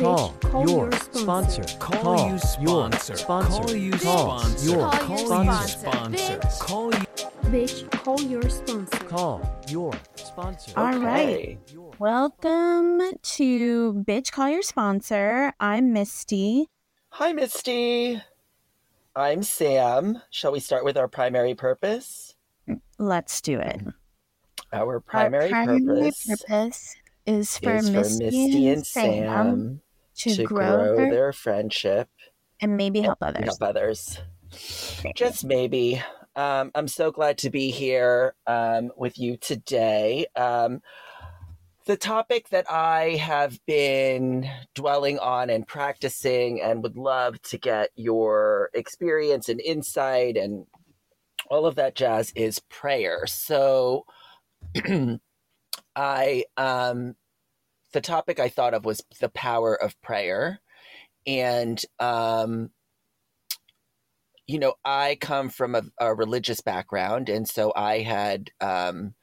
Call, call your your sponsor. sponsor. Call, your sponsor. sponsor. Call you Call sponsor. Call you Call you sponsor. sponsor. Bitch. Call you. Bitch, call your sponsor. Call your sponsor. All right. Your- Welcome to Bitch Call Your Sponsor. I'm Misty. Hi, Misty. I'm Sam. Shall we start with our primary purpose? Let's do it. Our Our primary, purpose, purpose is for, is Misty, for Misty and and Sam, Sam to, to grow, grow their, their friendship and maybe help and others. help others. Just maybe. Um, I'm so glad to be here um, with you today. Um, the topic that I have been dwelling on and practicing, and would love to get your experience and insight and all of that jazz, is prayer. So, I um, the topic I thought of was the power of prayer, and um, you know, I come from a, a religious background, and so I had um,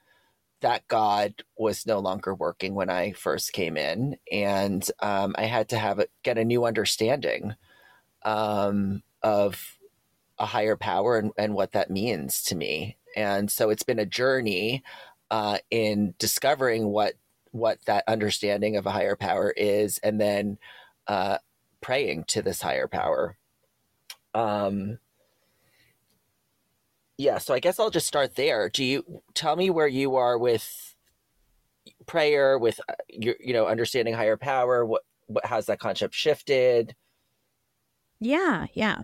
that God was no longer working when I first came in, and um, I had to have a, get a new understanding um, of a higher power and, and what that means to me. And so it's been a journey uh, in discovering what what that understanding of a higher power is, and then uh, praying to this higher power. Um, yeah, so I guess I'll just start there. Do you tell me where you are with prayer, with uh, your, you know, understanding higher power? What, what, how's that concept shifted? Yeah, yeah.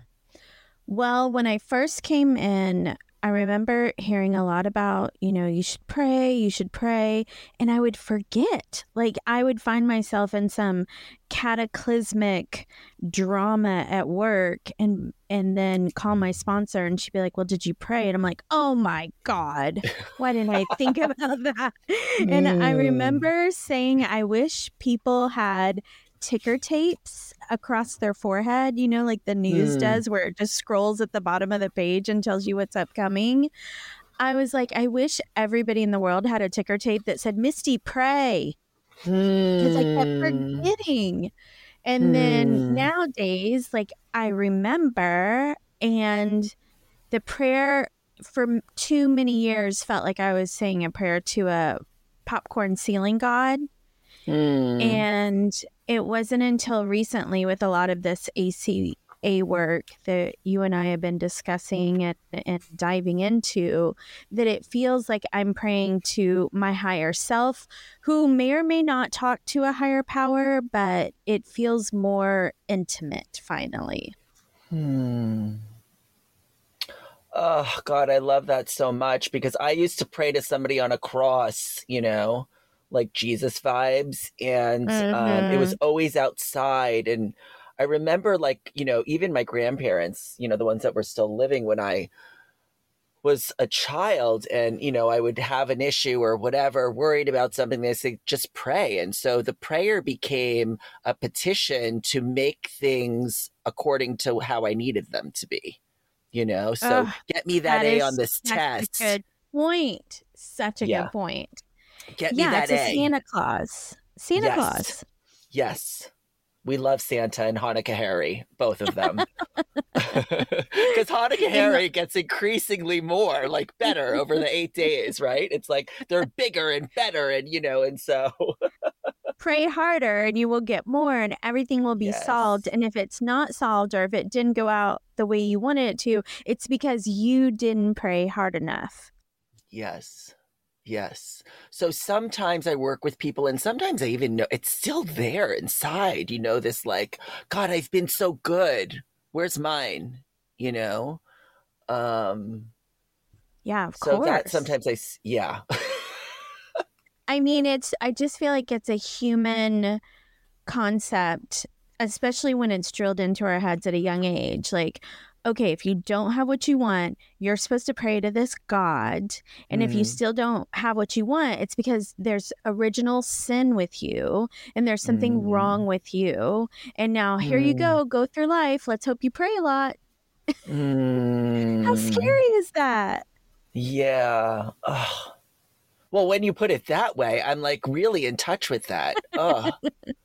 Well, when I first came in, I remember hearing a lot about, you know, you should pray, you should pray, and I would forget. Like I would find myself in some cataclysmic drama at work and and then call my sponsor and she'd be like, "Well, did you pray?" And I'm like, "Oh my god. Why didn't I think about that?" And I Mm. remember saying, "I wish people had ticker tapes across their forehead, you know, like the news Mm. does, where it just scrolls at the bottom of the page and tells you what's upcoming. I was like, I wish everybody in the world had a ticker tape that said, Misty, pray. Because I kept Hmm. forgetting. And then Hmm. nowadays, like, I remember, and the prayer for too many years felt like I was saying a prayer to a popcorn ceiling god. Hmm. And it wasn't until recently, with a lot of this ACA work that you and I have been discussing and, and diving into, that it feels like I'm praying to my higher self, who may or may not talk to a higher power, but it feels more intimate finally. Hmm. Oh God, I love that so much because I used to pray to somebody on a cross, you know, like Jesus vibes, and um, it was always outside. And I remember, like, you know, even my grandparents, you know, the ones that were still living when I was a child, and you know, I would have an issue or whatever, worried about something. They say, just pray, and so the prayer became a petition to make things according to how I needed them to be. You know, so Ugh, get me that, that A on this Such test. a good point. Such a Yeah. good point. Get me Yeah, that it's a. Santa Claus. Santa Yes. Claus. Yes. We love Santa and Hanukkah Harry, both of them. Because Hanukkah Harry gets increasingly more, like better over the eight days, right? It's like they're bigger and better, and you know, and so pray harder and you will get more and everything will be solved and if it's not solved or if it didn't go out the way you wanted it to it's because you didn't pray hard enough yes, yes. So sometimes I work with people, and sometimes I even know it's still there inside, you know, this like, God, I've been so good. Where's mine? You know? Um, yeah of so course that sometimes I yeah. i mean it's i just feel like it's a human concept especially when it's drilled into our heads at a young age like okay if you don't have what you want you're supposed to pray to this god and if you Mhm. still don't have what you want it's because there's original sin with you and there's something Mm. wrong with you and now here you Mm. go go through life let's hope you pray a lot how Mm. scary is that Yeah. Ugh. Well, when you put it that way, I'm like really in touch with that. Ugh.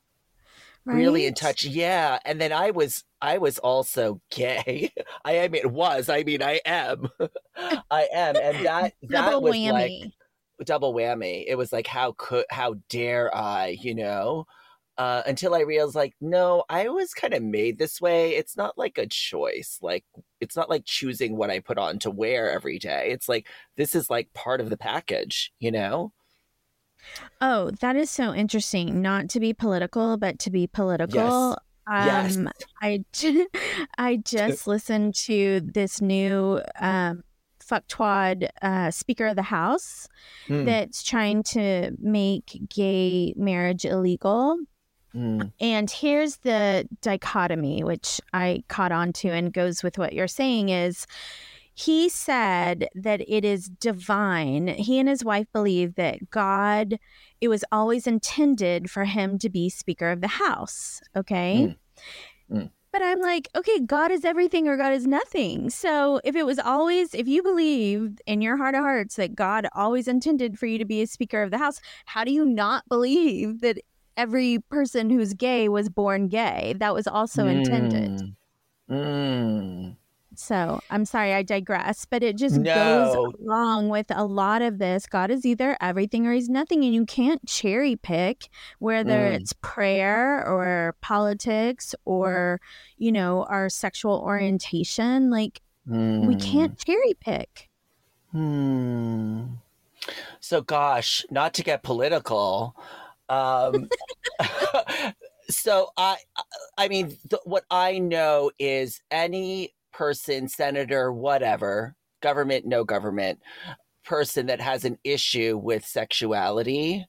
really in touch. Yeah, and then I was I was also gay. I I mean was I mean I am. I am, and that that Double was like whammy. double whammy. It was like how could how dare I, you know? Uh, until I realized, like, no, I was kind of made this way. It's not like a choice. Like, it's not like choosing what I put on to wear every day. It's like this is like part of the package, you know? Oh, that is so interesting. Not to be political, but to be political. Yes. Um, I ju- I just listened to this new um fucktwad uh, Speaker of the House Mm, that's trying to make gay marriage illegal. mm, And here's the dichotomy, which I caught on to and goes with what you're saying is he said that it is divine. He and his wife believe that God, it was always intended for him to be Speaker of the House. Okay. Mm. Mm. But I'm like, okay, God is everything or God is nothing. So if it was always, if you believe in your heart of hearts that God always intended for you to be a Speaker of the House, how do you not believe that every person who's gay was born gay? That was also intended. mm, mm. So I'm sorry, I digress, but it just No. goes along with a lot of this. God is either everything or he's nothing, and you can't cherry pick whether Mm. it's prayer or politics or, you know, our sexual orientation. Like, we Mm. can't cherry pick. Hmm. So, gosh, not to get political. Um, so I, I mean, th- what I know is any person, senator, whatever, government, no government, person that has an issue with sexuality,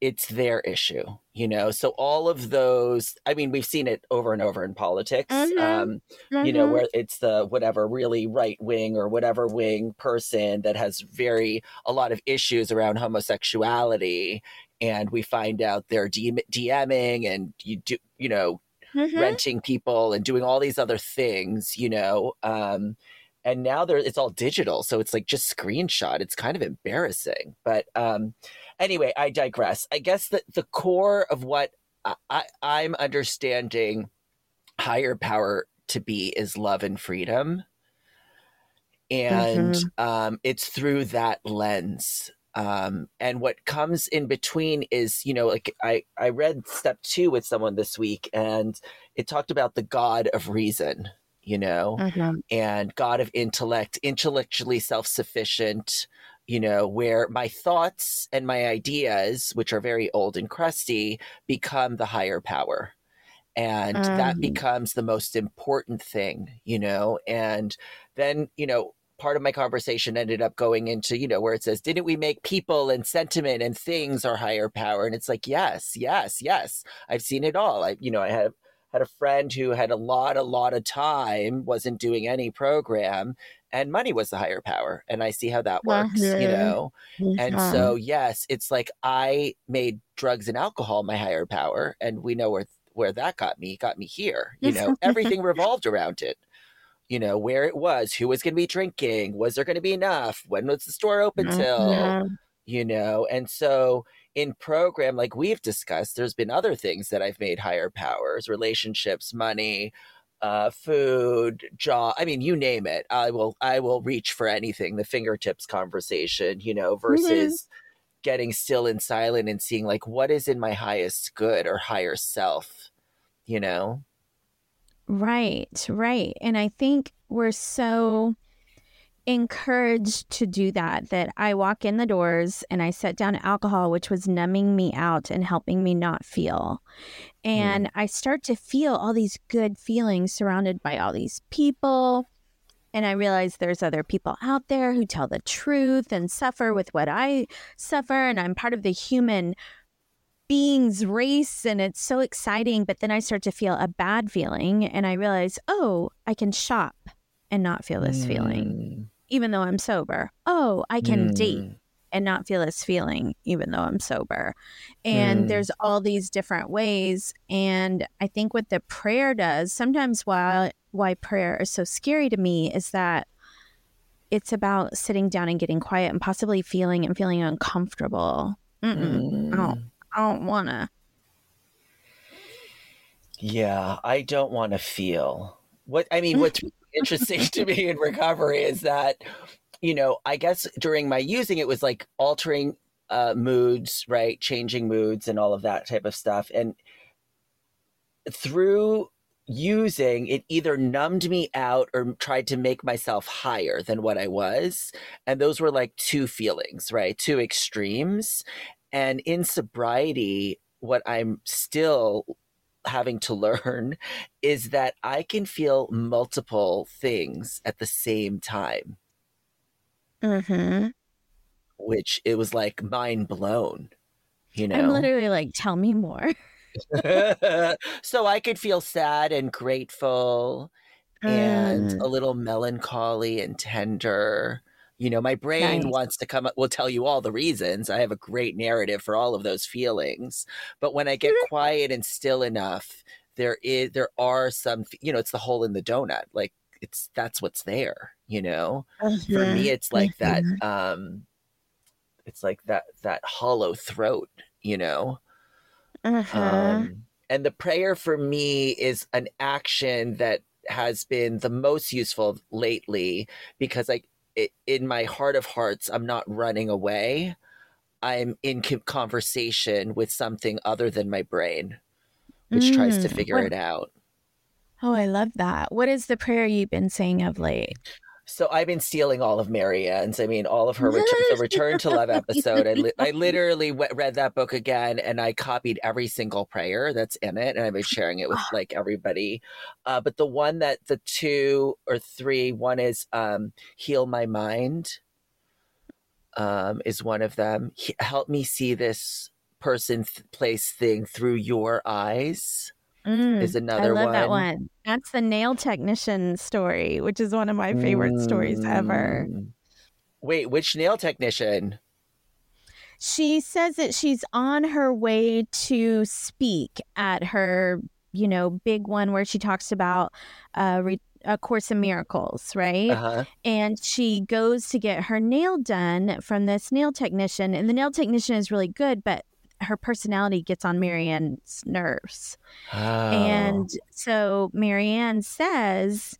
it's their issue, you know. So all of those, I mean, we've seen it over and over in politics. Mhm. Um, you know, Mhm. where it's the whatever really right wing or whatever wing person that has very a lot of issues around homosexuality, and we find out they're DMing and you do, you know, Mhm. renting people and doing all these other things, you know. Um, and now there it's all digital, so it's like just screenshot. It's kind of embarrassing, but um, anyway, I digress. I guess that the core of what I, I, I'm understanding higher power to be is love and freedom, and um, it's through that lens. Um, and what comes in between is, you know, like I, I read step two with someone this week, and it talked about the God of reason, you know, Mhm. and God of intellect, intellectually self sufficient, you know, where my thoughts and my ideas, which are very old and crusty, become the higher power. And that Mm. becomes the most important thing, you know, and then, you know, part of my conversation ended up going into, you know, where it says, didn't we make people and sentiment and things our higher power? And it's like, yes, yes, yes. I've seen it all. I, you know, I had had a friend who had a lot, a lot of time, wasn't doing any program, and money was the higher power. And I see how that works, you know. And so, yes, it's like I made drugs and alcohol my higher power, and we know where where that got me. Got me here. You know, everything revolved around it. You know, where it was, who was going to be drinking, was there going to be enough, when was the store open till, Mhm. you know, and so in program like we've discussed, there's been other things that I've made higher powers, relationships, money, uh, food, job. I mean, you name it. I will I will reach for anything. The fingertips conversation, you know, versus getting still and silent and seeing like what is in my highest good or higher self, you know? Right, right. And I think we're so encouraged to do that that I walk in the doors and I set down alcohol, which was numbing me out and helping me not feel. Mm. And I start to feel all these good feelings surrounded by all these people. And I realize there's other people out there who tell the truth and suffer with what I suffer. And I'm part of the human beings race and it's so exciting. But then I start to feel a bad feeling and I realize, oh, I can shop and not feel this feeling, even though I'm sober. Oh, I can date Mm. and not feel this feeling, even though I'm sober. And Mm. there's all these different ways. And I think what the prayer does, sometimes why why prayer is so scary to me is that it's about sitting down and getting quiet and possibly feeling and feeling uncomfortable. Mm-mm, I don't, I don't wanna. Yeah, I don't want to feel. What I mean, what's interesting to me in recovery is that, you know, I guess during my using it was like altering uh, moods, right? Changing moods and all of that type of stuff. And through using it either numbed me out or tried to make myself higher than what I was. And those were like two feelings, right? Two extremes. And in sobriety, what I'm still having to learn is that I can feel multiple things at the same time. Mm-hmm. Which it was like mind blown, you know. I'm literally like, tell me more. so I could feel sad and grateful and Mm. a little melancholy and tender. You know, my brain Nice. wants to come up, will tell you all the reasons. I have a great narrative for all of those feelings. But when I get quiet and still enough, there is there are some you know, it's the hole in the donut. Like it's that's what's there, you know? For Mhm. me it's like that Mhm. um it's like that that hollow throat, you know? Uh-huh. Um, and the prayer for me is an action that has been the most useful lately because I, it, in my heart of hearts, I'm not running away. I'm in conversation with something other than my brain, which tries to Mm, figure what- it out. Oh, I love that. What is the prayer you've been saying of late? So I've been stealing all of Marianne's. I mean, all of her ret- the Return to Love episode. I, li- I literally w- read that book again, and I copied every single prayer that's in it, and I've been sharing it with like everybody. Uh, but the one that the two or three, one is um, "Heal My Mind," um, is one of them. He- help me see this person, th- place, thing through your eyes. Mm, Is another I love that one. one. That's the nail technician story, which is one of my favorite stories ever. Mm. Wait, which nail technician? She says that she's on her way to speak at her, you know, big one where she talks about uh, re- a Course in Miracles, right? Uh huh. and she goes to get her nail done from this nail technician and the nail technician is really good but her personality gets on marianne's nerves Oh. and so marianne says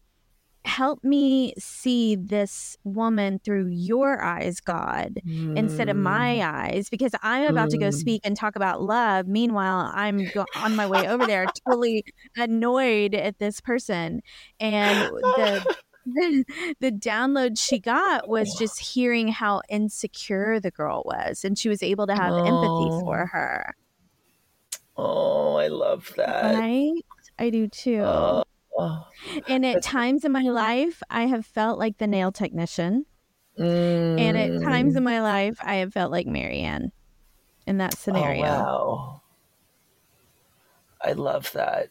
help me see this woman through your eyes god instead of my eyes because i'm about to go Mm. speak and talk about love meanwhile i'm go- on my way over there totally annoyed at this person and the the, the download she got was just hearing how insecure the girl was and she was able to have empathy Oh. for her Oh, I love that. right i do too Oh, oh. and at times in my life i have felt like the nail technician and at times Mm. in my life i have felt like marianne in that Oh, scenario wow. I love that.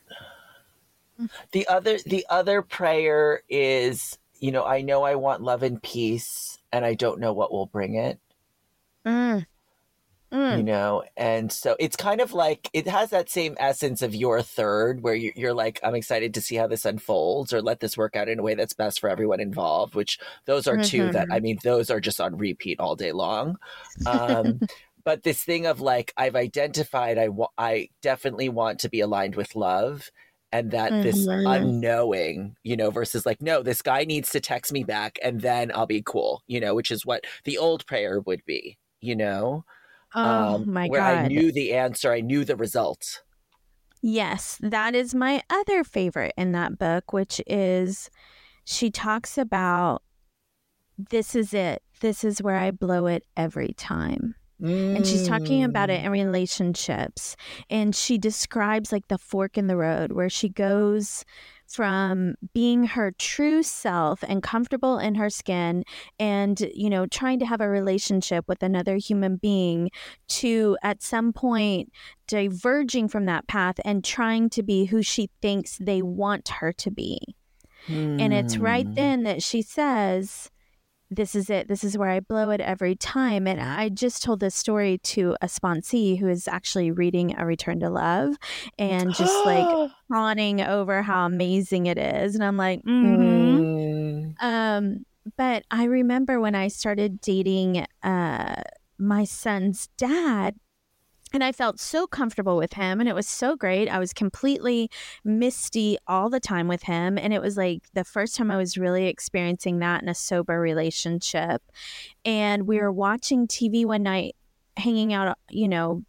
The other the other prayer is, you know, I know I want love and peace and I don't know what will bring it. Mm. Mm. you know and so it's kind of like it has that same essence of your third where you- you're like i'm excited to see how this unfolds or let this work out in a way that's best for everyone involved which those are 2 that i mean those are just on repeat all day long um, but this thing of like i've identified i wa- i definitely want to be aligned with love and that this unknowing you know versus like no this guy needs to text me back and then i'll be cool you know which is what the old prayer would be you know oh um, my where god I knew the answer, I knew the result. Yes, that is my other favorite in that book, which is she talks about this is it. This is where I blow it every time. And she's talking about it in relationships. And she describes like the fork in the road where she goes from being her true self and comfortable in her skin and, you know, trying to have a relationship with another human being to at some point diverging from that path and trying to be who she thinks they want her to be. And it's right Mm. then that she says, This is it. This is where I blow it every time. And I just told this story to a sponsee who is actually reading A Return to Love and just like fawning over how amazing it is. And I'm like, mm Mm. um, but I remember when I started dating uh, my son's dad, and I felt so comfortable with him and it was so great. I was completely misty all the time with him and it was like the first time I was really experiencing that in a sober relationship. And we were watching TV one night hanging out, you know,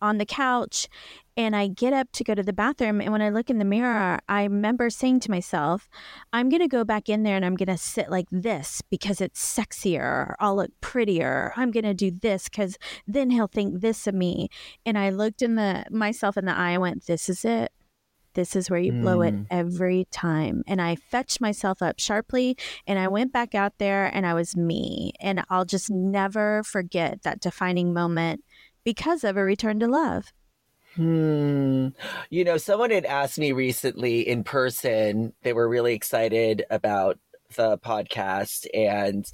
on the couch and I get up to go to the bathroom. And when I look in the mirror, I remember saying to myself, I'm going to go back in there and I'm going to sit like this because it's sexier. I'll look prettier. I'm going to do this because then he'll think this of me. And I looked in the myself in the eye. I went, This is it. This is where you blow it Mm. every time. And I fetched myself up sharply and I went back out there and I was me. And I'll just never forget that defining moment because of a return to love. Hmm. You know, someone had asked me recently in person, they were really excited about the podcast and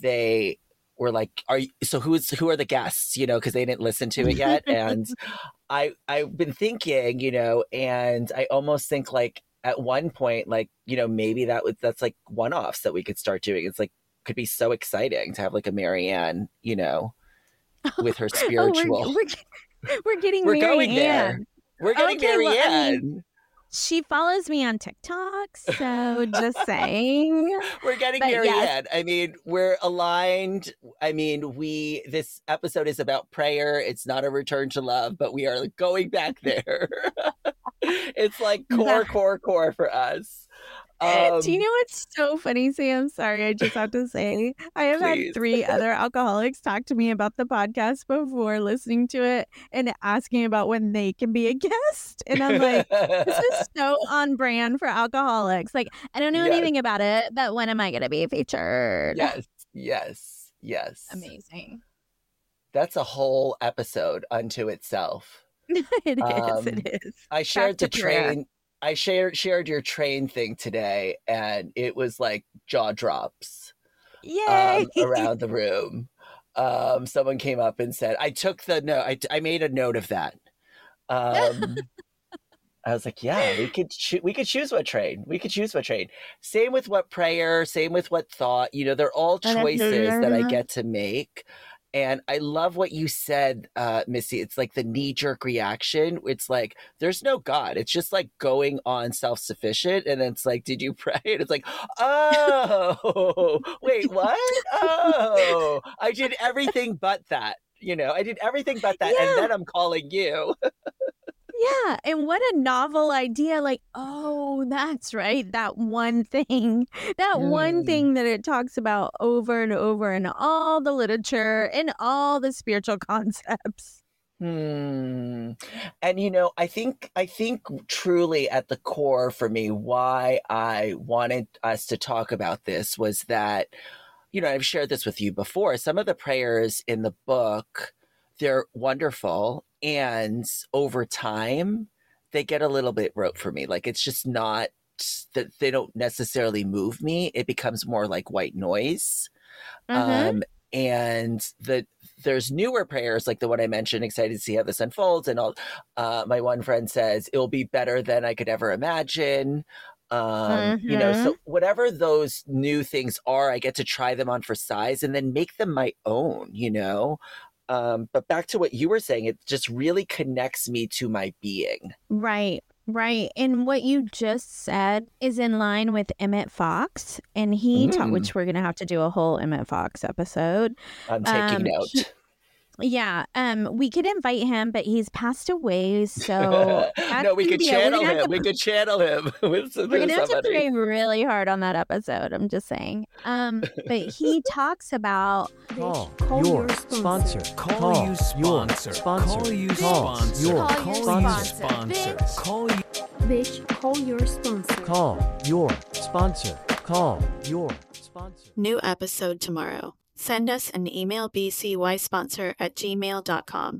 they were like, Are you so who's who are the guests? You know, because they didn't listen to it yet. and I I've been thinking, you know, and I almost think like at one point, like, you know, maybe that was that's like one offs that we could start doing. It's like could be so exciting to have like a Marianne, you know, with her spiritual. Oh, we're, we're, we're getting We're Mary going there. We're getting Okay, well, I mean- She follows me on TikTok, so just saying. We're getting But Marianne. yes. I mean, we're aligned. I mean, we this episode is about prayer. It's not a return to love, but we are going back there. it's like core, core, core for us. Um, Do you know what's so funny, Sam? Sorry, I just have to say. I have Please. had three other alcoholics talk to me about the podcast before listening to it and asking about when they can be a guest. And I'm like, this is so on brand for alcoholics. Like, I don't know Yes. anything about it, but when am I going to be featured? yes, yes, yes. Amazing. That's a whole episode unto itself. it is. Um, it is. I shared the train. prayer. I shared shared your train thing today, and it was like jaw drops. Yay. um, around the room. Um, someone came up and said, "I took the note. I, I made a note of that." Um, I was like, "Yeah, we could choo- we could choose what train. We could choose what train. Same with what prayer. Same with what thought. You know, they're all choices that I get to make." And I love what you said, uh, Missy. It's like the knee jerk reaction. It's like there's no God. It's just like going on self sufficient. And it's like, did you pray? And it's like, oh, wait, what? Oh, I did everything but that. You know, I did everything but that. Yeah. And then I'm calling you. Yeah, and what a novel idea. Like, oh, that's right. That one thing, that one Mm. thing that it talks about over and over in all the literature and all the spiritual concepts. Hmm. And you know, I think I think truly at the core for me why I wanted us to talk about this was that you know, I've shared this with you before. Some of the prayers in the book, they're wonderful and over time they get a little bit rote for me. Like it's just not that they don't necessarily move me. It becomes more like white noise. Mhm. Um, and the there's newer prayers like the one I mentioned, excited to see how this unfolds. And all uh, my one friend says it'll be better than I could ever imagine. Um, you know, so whatever those new things are, I get to try them on for size and then make them my own, you know. Um, but back to what you were saying, it just really connects me to my being. Right, right. And what you just said is in line with Emmett Fox. And he taught, Mm. which we're going to have to do a whole Emmett Fox episode. I'm taking Um, note. He- Yeah, um, we could invite him, but he's passed away. So no, we could be a- we're channel him. to We could channel him with, We're gonna have to pray really hard on that episode. I'm just saying. Um, but he talks about Call, Call your your sponsor. sponsor. Call, you your sponsor. sponsor. Call you sponsor. your Call your sponsor. sponsor. Sponsor. Call you. Bitch, call your sponsor. Call your sponsor. Call your sponsor. New episode tomorrow. Send us an email bcysponsor at gmail.com.